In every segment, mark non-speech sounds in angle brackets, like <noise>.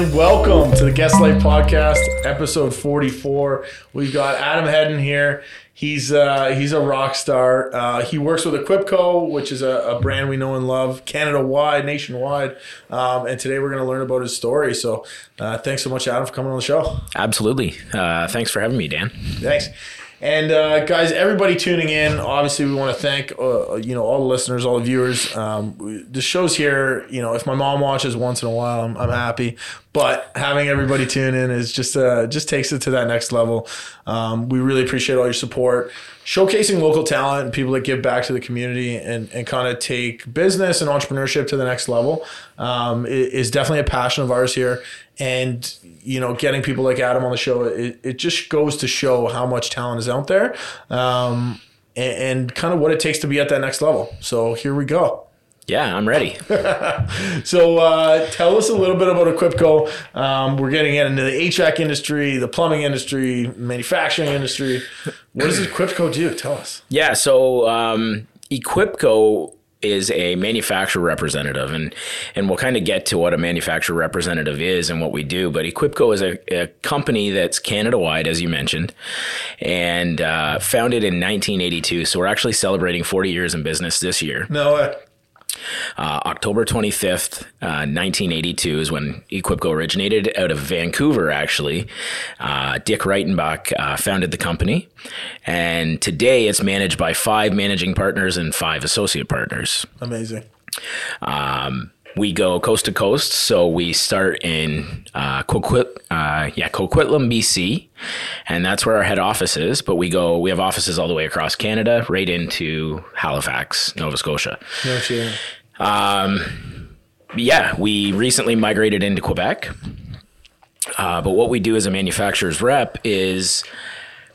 and welcome to the Guest Life Podcast, episode 44. We've got Adam Hedden here. He's uh, he's a rock star. Uh, he works with Equipco, which is a, a brand we know and love, Canada wide, nationwide. Um, and today we're going to learn about his story. So uh, thanks so much, Adam, for coming on the show. Absolutely. Uh, thanks for having me, Dan. Thanks. And uh, guys, everybody tuning in, obviously, we want to thank uh, you know all the listeners, all the viewers. Um, the show's here. You know, if my mom watches once in a while, I'm, I'm happy. But having everybody tune in is just uh, just takes it to that next level. Um, we really appreciate all your support, showcasing local talent and people that give back to the community and, and kind of take business and entrepreneurship to the next level. Um, is definitely a passion of ours here. And you know, getting people like Adam on the show, it, it just goes to show how much talent is out there, um, and, and kind of what it takes to be at that next level. So here we go. Yeah, I'm ready. <laughs> So uh, tell us a little bit about Equipco. Um, we're getting into the HVAC industry, the plumbing industry, manufacturing industry. What does Equipco do? Tell us. yeah, so um, Equipco is a manufacturer representative, and and we'll kind of get to what a manufacturer representative is and what we do. But Equipco is a, a company that's Canada wide, as you mentioned, and uh, founded in 1982. So we're actually celebrating 40 years in business this year. No way. Uh, October 25th, uh, 1982 is when Equipco originated out of Vancouver, actually. Uh, Dick Reitenbach uh, founded the company. And today it's managed by five managing partners and five associate partners. Amazing. Um, we go coast to coast. So we start in uh, Coquit, uh, yeah, Coquitlam, BC, and that's where our head office is. But we go, we have offices all the way across Canada, right into Halifax, Nova Scotia. No shit. yeah, we recently migrated into Quebec. Uh, but what we do as a manufacturer's rep is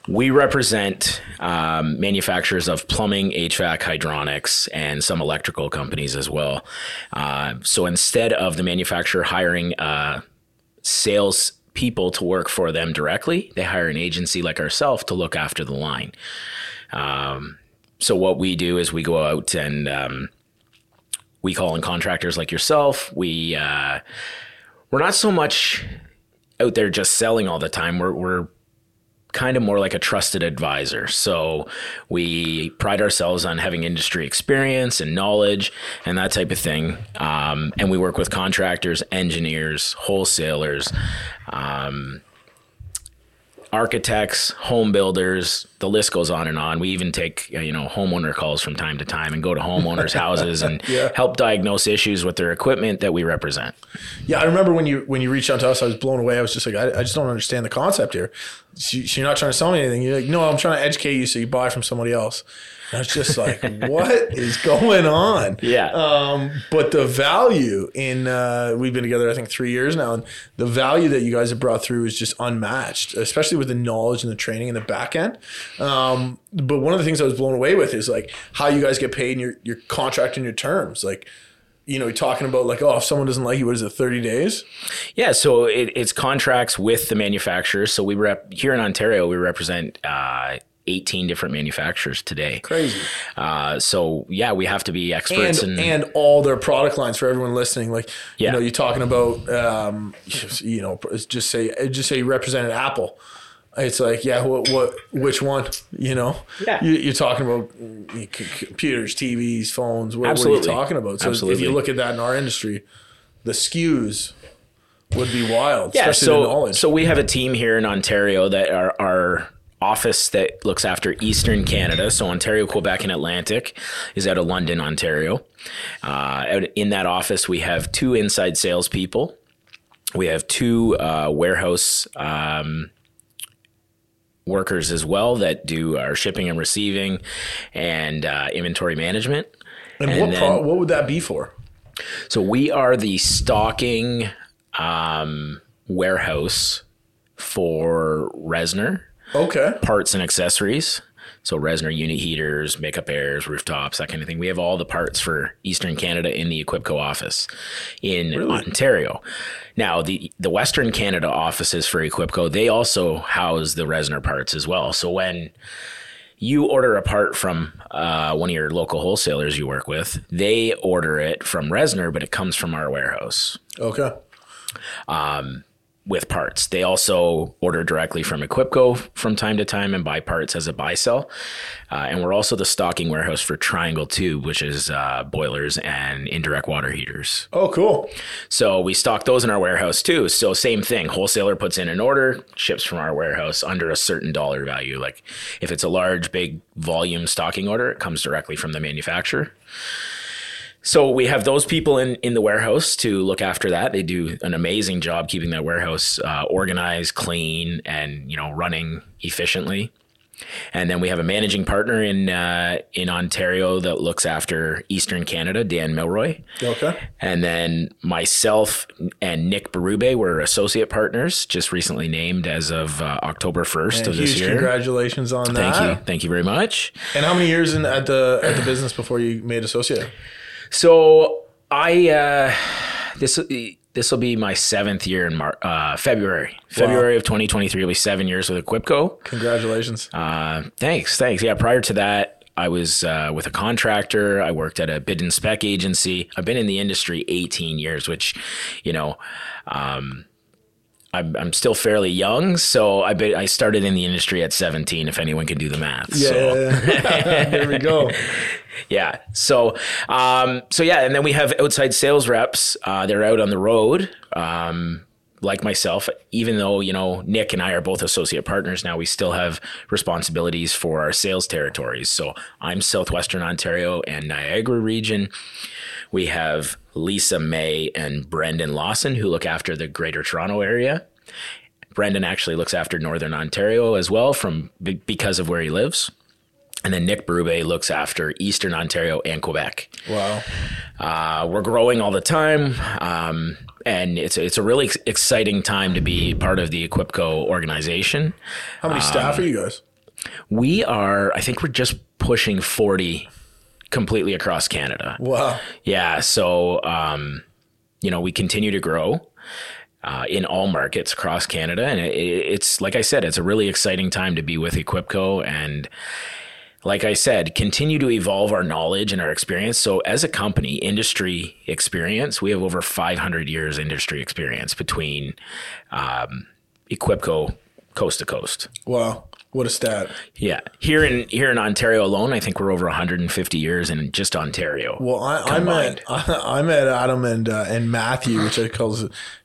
we represent um, manufacturers of plumbing, HVAC, hydronics, and some electrical companies as well. Uh, so instead of the manufacturer hiring uh, sales people to work for them directly, they hire an agency like ourselves to look after the line. Um, so what we do is we go out and um, we call in contractors like yourself. We uh, we're not so much out there just selling all the time. We're we're kind of more like a trusted advisor. So we pride ourselves on having industry experience and knowledge and that type of thing. Um, and we work with contractors, engineers, wholesalers. Um, architects, home builders, the list goes on and on. We even take, uh, you know, homeowner calls from time to time and go to homeowners' <laughs> houses and Yeah. help diagnose issues with their equipment that we represent. Yeah, I remember when you when you reached out to us, I was blown away. I was just like, I, I just don't understand the concept here. So so you're not trying to sell me anything. You're like, no, I'm trying to educate you so you buy from somebody else. And I was just like, what is going on? <laughs> Yeah. Um, but the value in uh, we've been together, I think, three years now, and the value that you guys have brought through is just unmatched, especially with the knowledge and the training in the back end. Um, but one of the things I was blown away with is like how you guys get paid and your your contract and your terms, like. You know, you're talking about like, oh, if someone doesn't like you, what is it, 30 days? Yeah, so it, it's contracts with the manufacturers. So we rep here in Ontario, we represent uh, 18 different manufacturers today. Crazy. Uh, so yeah, we have to be experts and in and all their product lines for everyone listening. Like you know, you're talking about um, you know, just say just say you represented Apple. It's like yeah, what what which one? You know, Yeah. You, you're talking about computers, TVs, phones. What, what are Absolutely. you talking about? So if you look at that in our industry, the SKUs would be wild. yeah. especially the So knowledge. so we have a team here in Ontario that are our office that looks after Eastern Canada. So Ontario, Quebec, and Atlantic is out of London, Ontario. Uh, in that office, we have two inside salespeople. We have two uh, warehouse um, workers as well that do our shipping and receiving and uh, inventory management. and and what then- pro- what would that be for? So we are the stocking um, warehouse for Reznor Okay, parts and accessories. So Reznor unit heaters, makeup airs, rooftops, that kind of thing. We have all the parts for Eastern Canada in the Equipco office in Ontario. Now the the Western Canada offices for Equipco, they also house the Reznor parts as well. So when you order a part from uh, one of your local wholesalers you work with, they order it from Reznor, but it comes from our warehouse. okay. um, with parts. They also order directly from Equipco from time to time and buy parts as a buy sell. Uh, and we're also the stocking warehouse for Triangle Tube, which is uh, boilers and indirect water heaters. Oh, cool. So we stock those in our warehouse too. So same thing. Wholesaler puts in an order, ships from our warehouse under a certain dollar value. Like if it's a large, big volume stocking order, it comes directly from the manufacturer. So we have those people in, in the warehouse to look after that. They do an amazing job keeping that warehouse uh, organized, clean, and you know running efficiently. And then we have a managing partner in uh, in Ontario that looks after Eastern Canada, Dan Milroy. Okay. And then myself and Nick Berube were associate partners, just recently named as of uh, October first of this huge year. congratulations on Thank that. Thank you, thank you very much. And how many years in at the at the business before you made associate? So I uh, this this will be my seventh year in Mar- uh, February. February of 2023 will be seven years with Equipco. Congratulations. Uh, thanks, thanks. Yeah, prior to that, I was uh, with a contractor. I worked at a bid and spec agency. I've been in the industry 18 years, which, you know, um, I'm, I'm still fairly young. So I bet I started in the industry at 17, if anyone can do the math. yeah, So, <laughs> there we go. <laughs> yeah. So, um, so yeah, and then we have outside sales reps. Uh, they're out on the road. Um, like myself, even though, you know, Nick and I are both associate partners now, we still have responsibilities for our sales territories. So I'm Southwestern Ontario and Niagara region. We have Lisa May and Brendan Lawson who look after the Greater Toronto area. Brendan actually looks after Northern Ontario as well from because of where he lives. And then Nick Berube looks after Eastern Ontario and Quebec. Wow. Uh, we're growing all the time, um, and it's it's a really ex- exciting time to be part of the Equipco organization. How many staff are you guys? We are, I think, we're just pushing forty completely across Canada. Wow. Yeah, so um, you know we continue to grow. Uh, in all markets across Canada, and it, it's like I said, it's a really exciting time to be with Equipco, and like I said, continue to evolve our knowledge and our experience. So, as a company, industry experience, we have over 500 years industry experience between um, Equipco coast to coast. Wow. What a stat. Yeah, here in here in Ontario alone, I think we're over 150 years in just Ontario. Well, I, I met I, met Adam and uh, and Matthew, which I call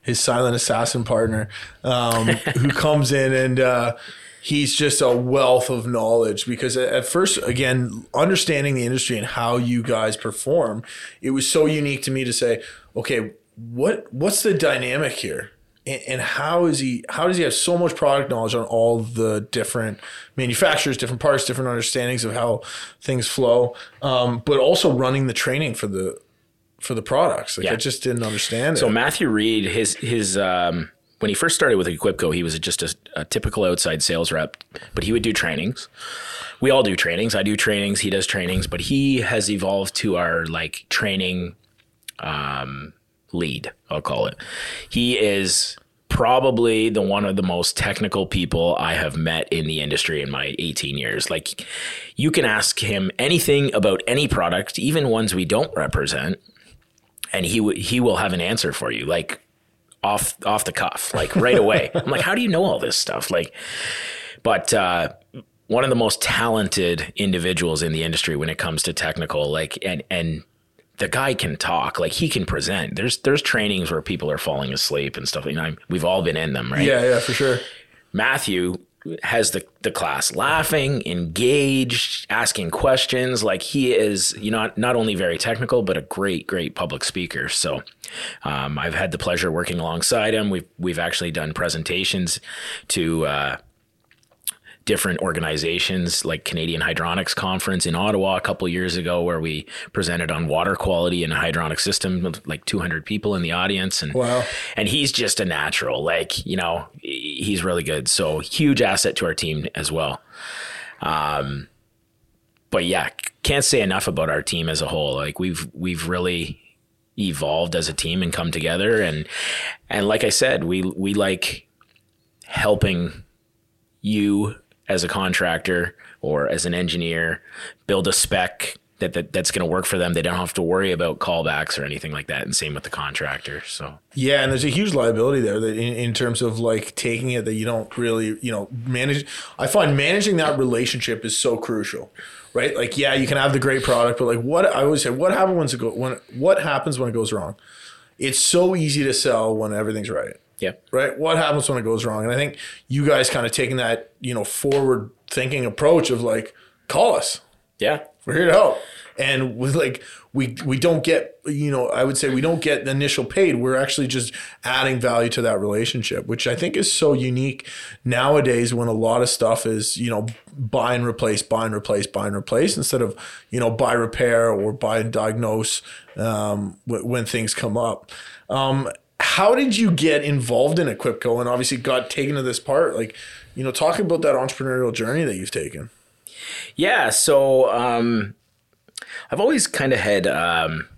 his silent assassin partner, um, <laughs> who comes in and uh, he's just a wealth of knowledge. Because at, first, again, understanding the industry and how you guys perform, it was so unique to me to say, okay, what what's the dynamic here? And, and how is he? How does he have so much product knowledge on all the different manufacturers, different parts, different understandings of how things flow, um, but also running the training for the for the products? Like Yeah. I just didn't understand it. So it. Matthew Reed, his his um, when he first started with Equipco, he was just a, a typical outside sales rep, but he would do trainings. We all do trainings. I do trainings. He does trainings, but he has evolved to our like training um, lead. I'll call it. He is probably the one of the most technical people I have met in the industry in my 18 years. Like you can ask him anything about any product, even ones we don't represent, and he w- he will have an answer for you like off off the cuff, like right away. I'm like, how do you know all this stuff? Like, but uh, one of the most talented individuals in the industry when it comes to technical, like, and and the guy can talk, like he can present. There's there's trainings where people are falling asleep and stuff. You know, we've all been in them, right? yeah, yeah, for sure. Matthew has the, the class laughing, engaged, asking questions. Like he is, you know, not only very technical, but a great, great public speaker. So um, I've had the pleasure working alongside him. We've we've actually done presentations to uh, different organizations like Canadian Hydronics Conference in Ottawa a couple years ago, where we presented on water quality in a hydronic system with like 200 people in the audience. And Wow. and he's just a natural, like you know, he's really good. So huge asset to our team as well. Um, but yeah, can't say enough about our team as a whole. Like we've we've really evolved as a team and come together and and like I said, we we like helping you as a contractor or as an engineer build a spec that, that that's going to work for them. They don't have to worry about callbacks or anything like that. And same with the contractor. So Yeah, and there's a huge liability there that in, in terms of like taking it that you don't really, you know, manage. I find managing that relationship is so crucial, right? Like, yeah, you can have the great product, but like, what I always say, what happens when it go when what happens when it goes wrong? It's so easy to sell when everything's right, yeah, right? What happens when it goes wrong? And I think you guys kind of taking that, you know, forward thinking approach of like, call us, yeah, we're here to help. And with like we we don't get you know I would say we don't get the initial paid. We're actually just adding value to that relationship, which I think is so unique nowadays when a lot of stuff is you know buy and replace, buy and replace, buy and replace instead of you know buy repair or buy and diagnose um, w- when things come up. Um, how did you get involved in Equipco and obviously got taken to this part? Like, you know, talk about that entrepreneurial journey that you've taken. Yeah. So um, I've always kind of had, um,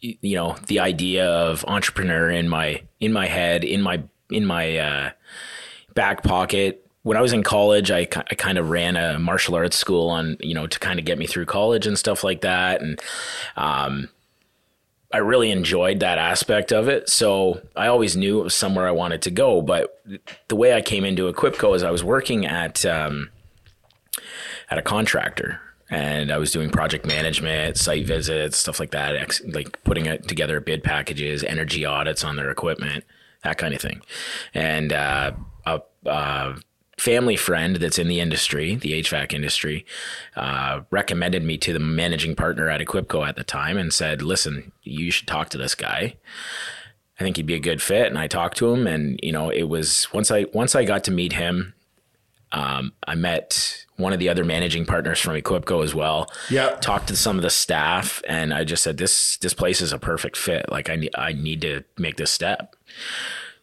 you know, the idea of entrepreneur in my in my head, in my in my uh, back pocket. When I was in college, I, I kind of ran a martial arts school on, you know, to kind of get me through college and stuff like that. And um, I really enjoyed that aspect of it. So I always knew it was somewhere I wanted to go. But the way I came into Equipco is I was working at um, at a contractor and I was doing project management, site visits, stuff like that, ex- like putting it together bid packages, energy audits on their equipment, that kind of thing. And uh, a, a family friend that's in the industry, the HVAC industry, uh, recommended me to the managing partner at Equipco at the time and said, "Listen, you should talk to this guy." I think he'd be a good fit. And I talked to him, and you know, it was once I once I got to meet him, um, I met one of the other managing partners from Equipco as well. Yeah. Talked to some of the staff, and I just said this this place is a perfect fit. Like I I need to make this step.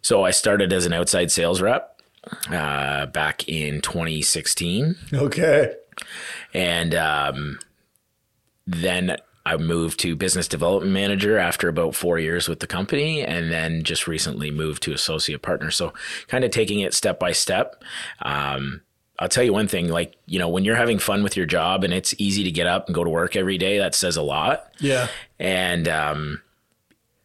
So I started as an outside sales rep uh, back in 2016, Okay. and um, then I moved to business development manager after about four years with the company, and then just recently moved to associate partner. So, kind of taking it step by step. Um, I'll tell you one thing like, you know, when you're having fun with your job and it's easy to get up and go to work every day, that says a lot. Yeah. And, um,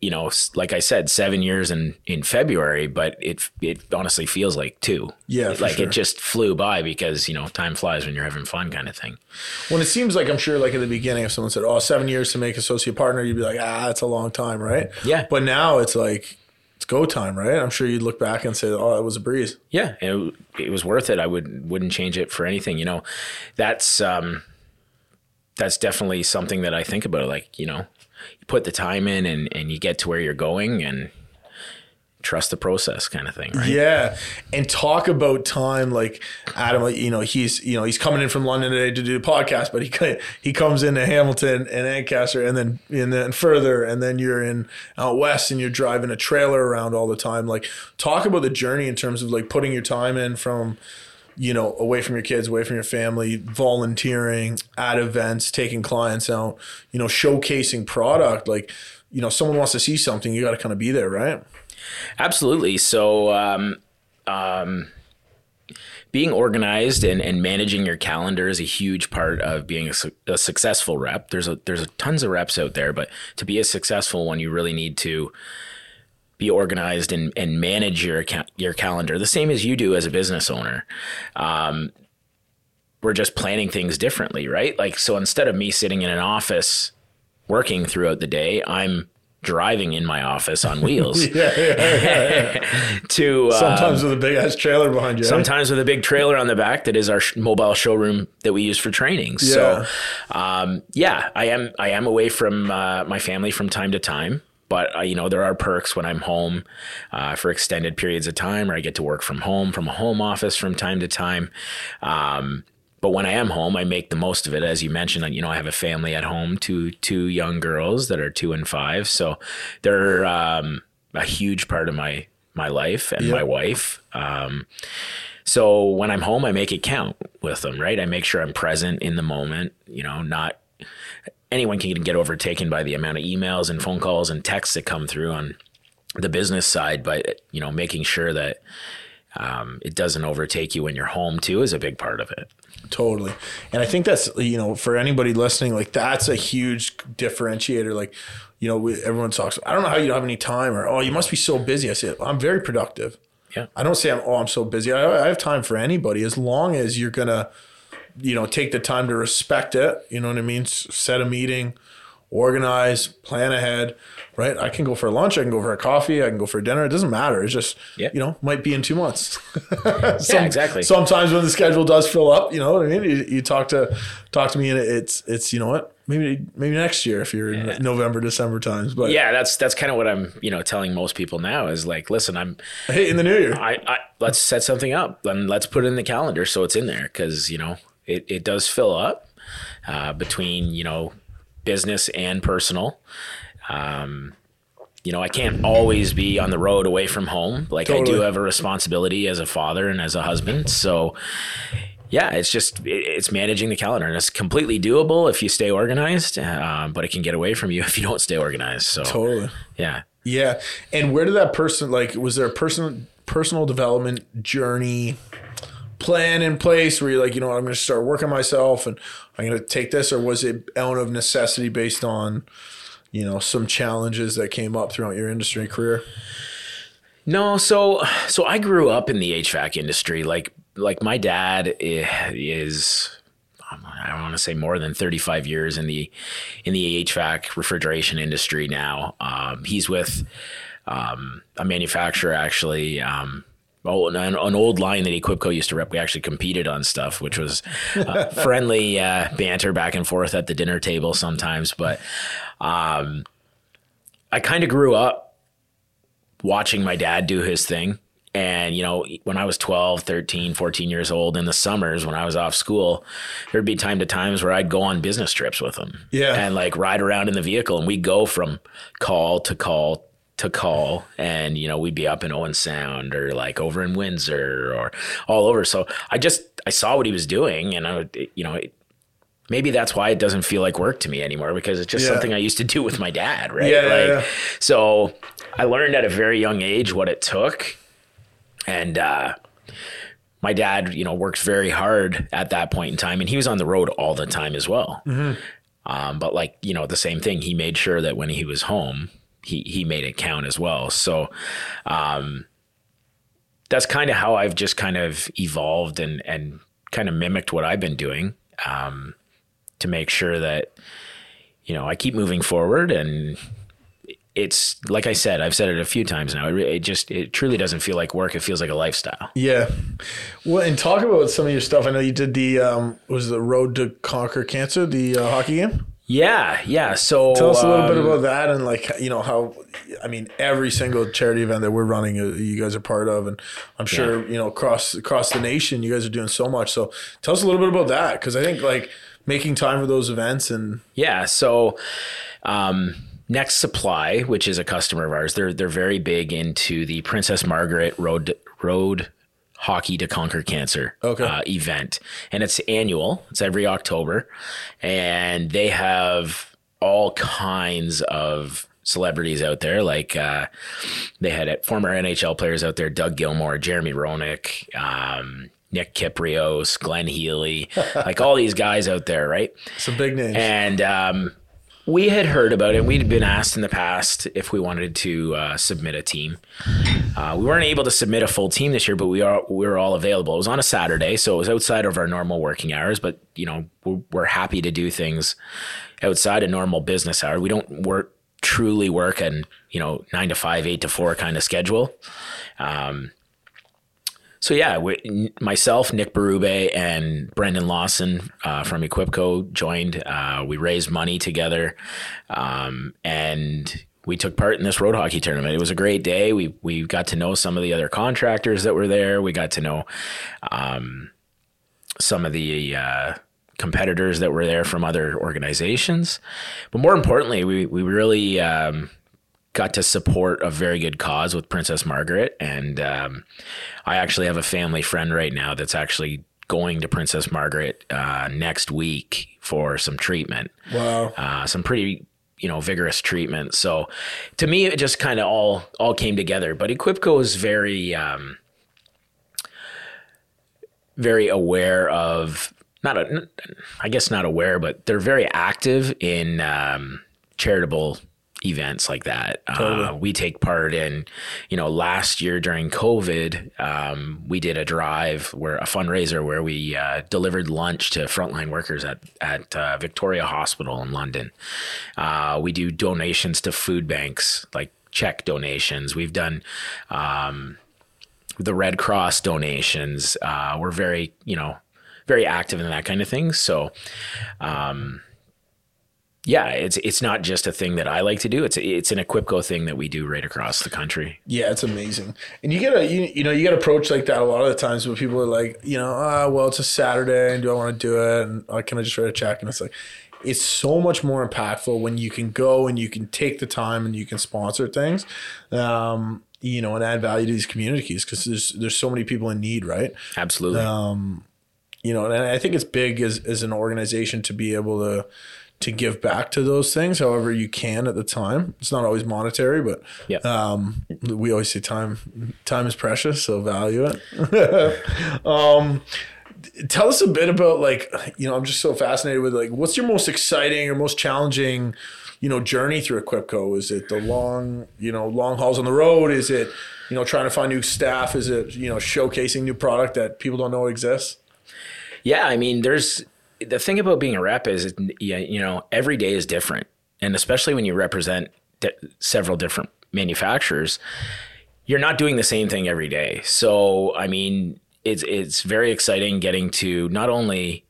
you know, like I said, seven years in, in February, but it it honestly feels like two. Yeah, like sure. it just flew by because you know time flies when you're having fun, kind of thing. When it seems like I'm sure, like at the beginning, if someone said, "Oh, seven years to make associate partner," you'd be like, "Ah, that's a long time, right?" Yeah. But now it's like it's go time, right? I'm sure you'd look back and say, "Oh, that was a breeze." Yeah, it, it was worth it. I would wouldn't change it for anything. You know, that's um, that's definitely something that I think about. Like you know, put the time in and and you get to where you're going and trust the process, kind of thing, right? Yeah, and talk about time. Like Adam, you know, he's you know he's coming in from London today to do the podcast, but he he comes into Hamilton and Ancaster, and then and then further, and then you're in out west, and you're driving a trailer around all the time. Like, talk about the journey in terms of like putting your time in from you know, away from your kids, away from your family, volunteering at events, taking clients out, you know, showcasing product. Like, you know, someone wants to see something, you got to kind of be there, right? Absolutely. So, um, um, being organized and, and managing your calendar is a huge part of being a, su- a successful rep. There's a there's a tons of reps out there, but to be a successful one, you really need to be organized and, and manage your account, your calendar the same as you do as a business owner. Um, we're just planning things differently, right? Like so, instead of me sitting in an office working throughout the day, I'm driving in my office on wheels <laughs> Yeah, yeah, yeah. <laughs> to uh, Sometimes with a big ass trailer behind you. right? sometimes with a big trailer on the back that is our sh- mobile showroom that we use for training. So, um, yeah, I am I am away from uh, my family from time to time. But uh, you know there are perks when I'm home uh, for extended periods of time, or I get to work from home from a home office from time to time. Um, but when I am home, I make the most of it. As you mentioned, you know, I have a family at home, two two young girls that are two and five, so they're um, a huge part of my my life and my wife. Um, so when I'm home, I make it count with them, right? I make sure I'm present in the moment. You know, not anyone can get overtaken by the amount of emails and phone calls and texts that come through on the business side, but you know, making sure that um, it doesn't overtake you when you're home too is a big part of it. Totally. And I think that's, you know, for anybody listening, like that's a huge differentiator. Like, you know, we, everyone talks, I don't know how you don't have any time or, oh, you must be so busy. I say, I'm very productive. Yeah. I don't say, I'm, oh, I'm so busy. I, I have time for anybody as long as you're going to, you know, take the time to respect it. You know what I mean? Set a meeting, organize, plan ahead, right? I can go for lunch. I can go for a coffee. I can go for dinner. It doesn't matter. It's just, Yeah. you know, might be in two months. <laughs> yeah, exactly. Sometimes when the schedule does fill up, you know what I mean. You, you talk to talk to me, and it's it's you know what maybe maybe next year if you're in November December times, but yeah, that's that's kind of what I'm you know telling most people now is like, listen, I'm hey, in the new year, I, I let's set something up and let's put it in the calendar so it's in there because you know it, it does fill up uh, between you know business and personal. Um, you know, I can't always be on the road away from home. Like I do have a responsibility as a father and as a husband. So yeah, it's just it, it's managing the calendar, and it's completely doable if you stay organized. Um, but it can get away from you <laughs> if you don't stay organized. So totally. yeah. Yeah, and where did that person like? Was there a personal personal development journey plan in place where you're like, you know, what, I'm going to start working myself and I'm going to take this, or was it out of necessity based on, you know, some challenges that came up throughout your industry career? No, so so I grew up in the HVAC industry. Like like my dad is I don't want to say more than 35 years in the in the HVAC refrigeration industry now. Um, he's with um, a manufacturer actually. Um, Oh, an, an old line that Equipco used to rep. We actually competed on stuff, which was uh, <laughs> friendly uh, banter back and forth at the dinner table sometimes. But um, I kind of grew up watching my dad do his thing. And, you know, when I was 12, 13, 14 years old in the summers when I was off school, there'd be time to times where I'd go on business trips with him. Yeah. And like ride around in the vehicle and we'd go from call to call to call and you know we'd be up in Owen Sound or like over in Windsor or all over so I just I saw what he was doing and I would you know it, maybe that's why it doesn't feel like work to me anymore because it's just Yeah. something I used to do with my dad right Yeah, like yeah. so I learned at a very young age what it took and uh my dad, you know, worked very hard at that point in time, and he was on the road all the time as well. Um, but like, you know, the same thing. He made sure that when he was home, he he made it count as well. So, um, that's kind of how I've just kind of evolved and and kind of mimicked what I've been doing um, to make sure that you know I keep moving forward and. It's like I said, I've said it a few times now. It, it just, it truly doesn't feel like work. It feels like a lifestyle. Yeah. Well, and talk about some of your stuff. I know you did the um, was the Road to Conquer Cancer, the uh, hockey game. Yeah, yeah. So Tell us a little bit um, about that and like you know how I mean every single charity event that we're running, uh, you guys are part of, and I'm sure you know across across the nation, you guys are doing so much. So tell us a little bit about that because I think like making time for those events and Yeah. So, um, Next Supply, which is a customer of ours, they're they're very big into the Princess Margaret Road Road Hockey to Conquer Cancer Okay. uh, event, and it's annual. It's every October, and they have all kinds of celebrities out there. Like uh, they had former NHL players out there: Doug Gilmour, Jeremy Roenick. Um, Nick Kypreos, Glenn Healy, <laughs> like all these guys out there, right? some big names. And um, we had heard about it. We'd been asked in the past if we wanted to uh, submit a team. Uh, we weren't able to submit a full team this year, but we are we were all available. It was on a Saturday, so it was outside of our normal working hours. But you know, we're, we're happy to do things outside of normal business hours. We don't work truly work and you know nine to five, eight to four kind of schedule. Um, so yeah, we, myself, Nick Berube, and Brendan Lawson uh, from Equipco joined. Uh, we raised money together, um, and we took part in this road hockey tournament. It was a great day. We we got to know some of the other contractors that were there. We got to know um, some of the uh, competitors that were there from other organizations. But more importantly, we we really um, got to support a very good cause with Princess Margaret, and um, I actually have a family friend right now that's actually going to Princess Margaret uh, next week for some treatment, wow. uh, some pretty you know vigorous treatment. So to me, it just kind of all all came together. But Equipco is very. Um, very aware of not a, I guess not aware, but they're very active in um, charitable events like that. Uh, we take part in, you know, last year during COVID, um, we did a drive where a fundraiser where we uh, delivered lunch to frontline workers at at uh, Victoria Hospital in London. Uh, we do donations to food banks, like check donations. We've done. Um, the Red Cross donations. Uh, we're very, you know, very active in that kind of thing. So, um, yeah, it's it's not just a thing that I like to do. It's it's an Equipco thing that we do right across the country. Yeah, it's amazing. And you get a you, you know you get approached like that a lot of the times when people are like, you know, ah, well, it's a Saturday, and do I want to do it? And uh, can I just write a check? And it's like, it's so much more impactful when you can go and you can take the time and you can sponsor things, um, you know, and add value to these communities because there's there's so many people in need, right? Absolutely. Um, you know, and I think it's big as as an organization to be able to to give back to those things however you can at the time. It's not always monetary but Yeah. um, we always say time time is precious so value it. <laughs> Um, tell us a bit about like you know i'm just so fascinated with like what's your most exciting or most challenging you know journey through equipco? Is it the long you know long hauls on the road? Is it you know trying to find new staff? Is it you know showcasing new product that people don't know exists? Yeah, I mean, there's the thing about being a rep is, yeah, you know, every day is different, and especially when you represent di- several different manufacturers, you're not doing the same thing every day. So, I mean, it's it's very exciting getting to not only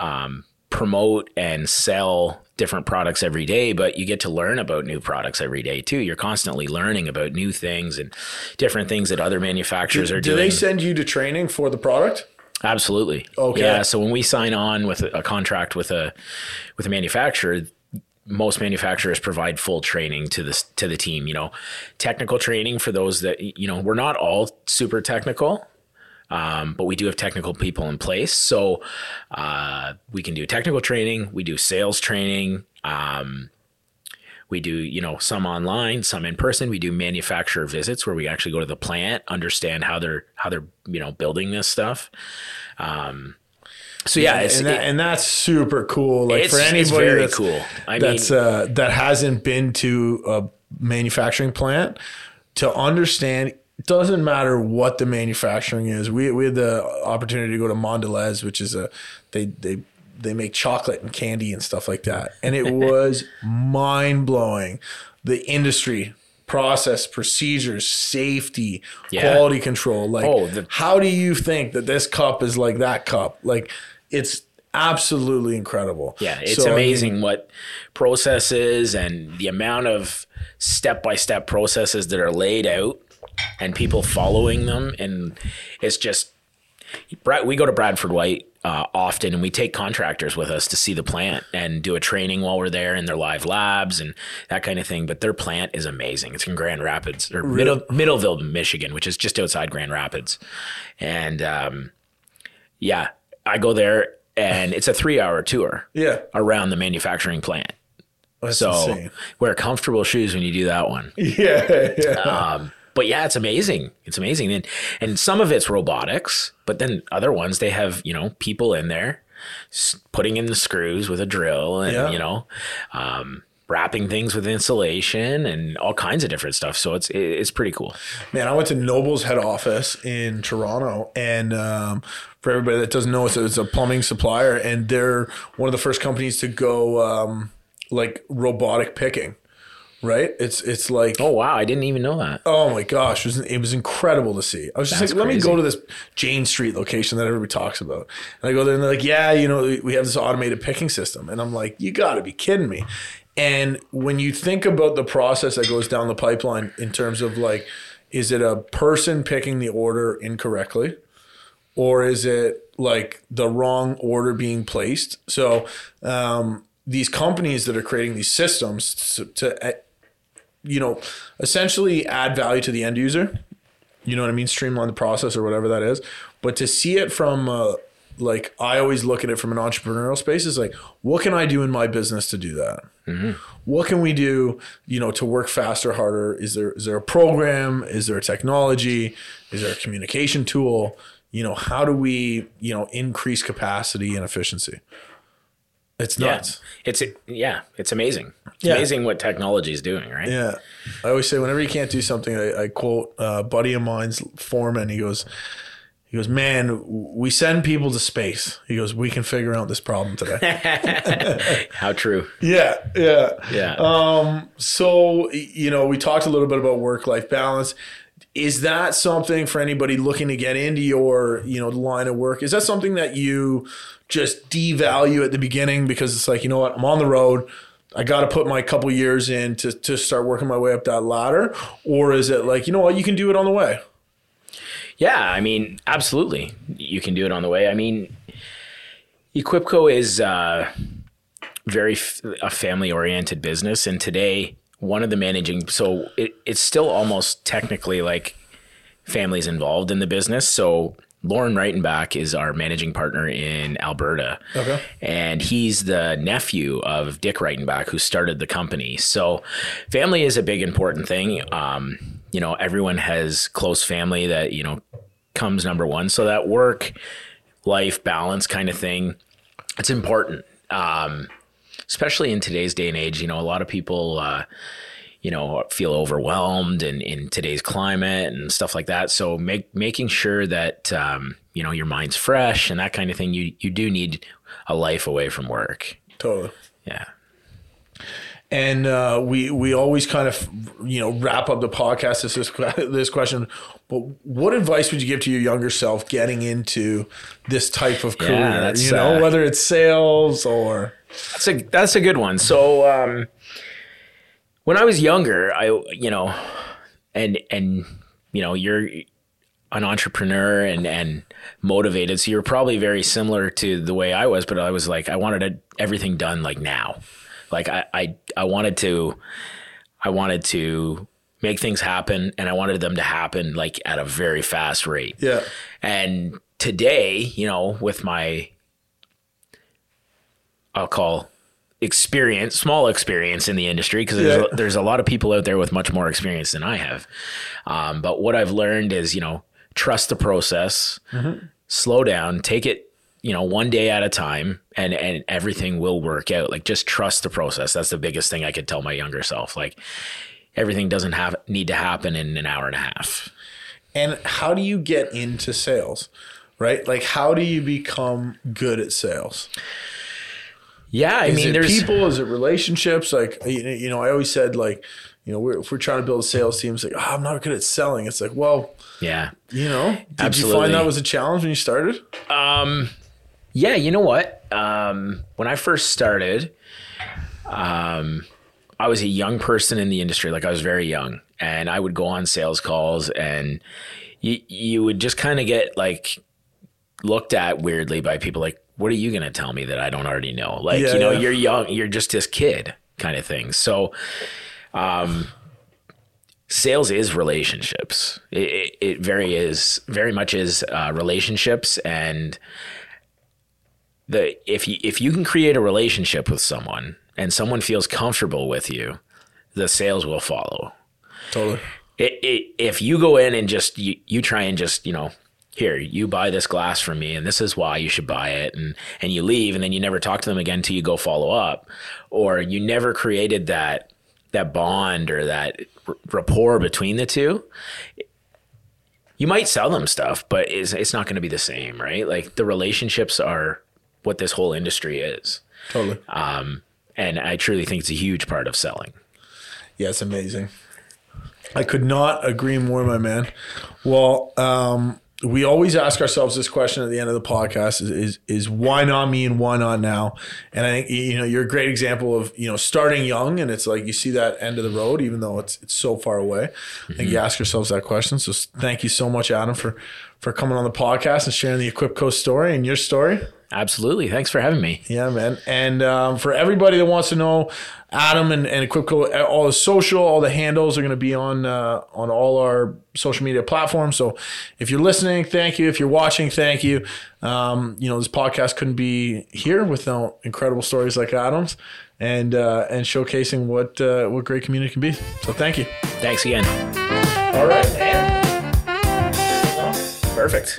um, promote and sell different products every day, but you get to learn about new products every day too. You're constantly learning about new things and different things that other manufacturers are do doing. Do they send you to training for the product Absolutely. Okay. Yeah. So when we sign on with a, contract with a with a manufacturer, most manufacturers provide full training to this to the team. You know, technical training for those that you know we're not all super technical. Um, but we do have technical people in place, so uh, we can do technical training. We do sales training. Um, we do, you know, some online, some in person. We do manufacturer visits where we actually go to the plant, understand how they're how they're you know building this stuff. Um, so yeah, it's, and, that, it- and that's super cool. Like for anybody very that's, cool. I mean, uh, that hasn't been to a manufacturing plant to understand. It doesn't matter what the manufacturing is. We we had the opportunity to go to Mondelez, which is a they they they make chocolate and candy and stuff like that, and it was <laughs> mind blowing. The industry process procedures safety Yeah. quality control like Oh, the- how do you think that this cup is like that cup like it's absolutely incredible Yeah, it's So, I mean, amazing what processes and the amount of step by step processes that are laid out and people following them. And it's just, Brad, we go to Bradford White uh, often and we take contractors with us to see the plant and do a training while we're there in their live labs and that kind of thing. But their plant is amazing. It's in Grand Rapids or Middle, Middleville, Michigan, which is just outside Grand Rapids. And um, yeah, I go there and it's a three hour tour yeah around the manufacturing plant. that's So insane. wear comfortable shoes when you do that one. <laughs> yeah yeah Um, but yeah, it's amazing. It's amazing. And and some of it's robotics, but then other ones they have you know people in there putting in the screws with a drill and Yeah. you know um, wrapping things with insulation and all kinds of different stuff. So it's it's pretty cool. Man, I went to Noble's head office in Toronto, and um, for everybody that doesn't know, it's a, it's a plumbing supplier, and they're one of the first companies to go um, like robotic picking. Right? It's it's like Oh wow, I didn't even know that. Oh my gosh, it was, it was incredible to see. I was just That's like, let me go to this Jane Street location that everybody talks about. And I go there and they're like, yeah, you know, we have this automated picking system. And I'm like, you got to be kidding me. And when you think about the process that goes down the pipeline in terms of like, is it a person picking the order incorrectly? Or is it like the wrong order being placed? So, um, these companies that are creating these systems to, to you know, essentially add value to the end user. You know what I mean? Streamline the process or whatever that is. But to see it from, uh, like, I always look at it from an entrepreneurial space is like, what can I do in my business to do that? What can we do, you know, to work faster, harder? Is there is there a program? Is there a technology? Is there a communication tool? you know, how do we, you know, increase capacity and efficiency? It's Yeah. nuts. It's yeah, it's amazing. It's Yeah. amazing what technology is doing, right? Yeah. I always say whenever you can't do something, I, I quote uh, a buddy of mine's foreman. He goes, he goes, man, we send people to space. He goes, we can figure out this problem today. <laughs> How true. yeah, yeah. Yeah. Um, so you know, we talked a little bit about work life balance. Is that something for anybody looking to get into your, you know, line of work? Is that something that you just devalue at the beginning because it's like, you know what, I'm on the road. I got to put my couple years in to, to start working my way up that ladder? Or is it like, you know what, you can do it on the way? Yeah, I mean, absolutely. You can do it on the way. I mean, Equipco is uh, very f- a family oriented business. And today, one of the managing, so it, it's still almost technically like families involved in the business. So Lauren Reitenbach is our managing partner in Alberta. Okay. And he's the nephew of Dick Reitenbach, who started the company. So family is a big important thing. Um, you know, everyone has close family that, you know, comes number one. So that work life balance kind of thing, it's important. Um, especially in today's day and age, you know, a lot of people, uh, you know, feel overwhelmed in, in today's climate and stuff like that. So make, making sure that, um, you know, your mind's fresh and that kind of thing, you, you do need a life away from work. Totally. Yeah. And uh, we we always kind of you know wrap up the podcast with this this question. But what advice would you give to your younger self getting into this type of career? that's, you know, uh, whether it's sales or That's a that's a good one. So um, when I was younger, I you know, and and you know, you're an entrepreneur and and motivated, so you're probably very similar to the way I was. But I was like, I wanted everything done like now. Like I I I wanted to, I wanted to make things happen, and I wanted them to happen like at a very fast rate. yeah, And today, you know, with my, I'll call experience, small experience in the industry, because there's, Yeah. there's a lot of people out there with much more experience than I have. Um, but what I've learned is, you know, trust the process, slow down, take it, you know, one day at a time, and and everything will work out. Like just trust the process. That's the biggest thing I could tell my younger self. Like everything doesn't have need to happen in an hour and a half. And how do you get into sales? Right? Like how do you become good at sales? Yeah, I Is mean, there's people? Is it relationships? Like you know, I always said like, you know, we're, if we're trying to build a sales team, it's like, oh, I'm not good at selling. It's like, well, yeah. you know, did you find that was a challenge when you started? Yeah, you know what? Um, when I first started, um, I was a young person in the industry. Like I was very young, and I would go on sales calls, and you you would just kind of get like looked at weirdly by people. Like, what are you going to tell me that I don't already know? Like, Yeah, you know, yeah. you're young, you're just this kid kind of thing. So, um, sales is relationships. It, it, it very is very much is uh, relationships and the if you if you can create a relationship with someone and someone feels comfortable with you, the sales will follow. Totally. It, it, if you go in and just you, you try and just you know here you buy this glass from me and this is why you should buy it and and you leave and then you never talk to them again until you go follow up or you never created that that bond or that r- rapport between the two you might sell them stuff but it's, it's not going to be the same right like the relationships are what this whole industry is Totally. and i truly think it's a huge part of selling Yeah, it's amazing. I could not agree more, my man. Well, um, we always ask ourselves this question at the end of the podcast: is, is is why not me and why not now? And I think you know you're a great example of you know starting young, and it's like you see that end of the road, even though it's it's so far away. I think mm-hmm. you ask yourselves that question. So thank you so much, Adam, for for coming on the podcast and sharing the Equipco story and your story. Absolutely thanks for having me Yeah, man. And um, for everybody that wants to know Adam and, and Equipco, all the social, all the handles are going to be on uh, on all our social media platforms. So if you're listening, thank you. If you're watching, thank you. Um, you know, this podcast couldn't be here without incredible stories like Adam's and uh, and showcasing what uh, what great community can be. So thank you. thanks again All right, man. perfect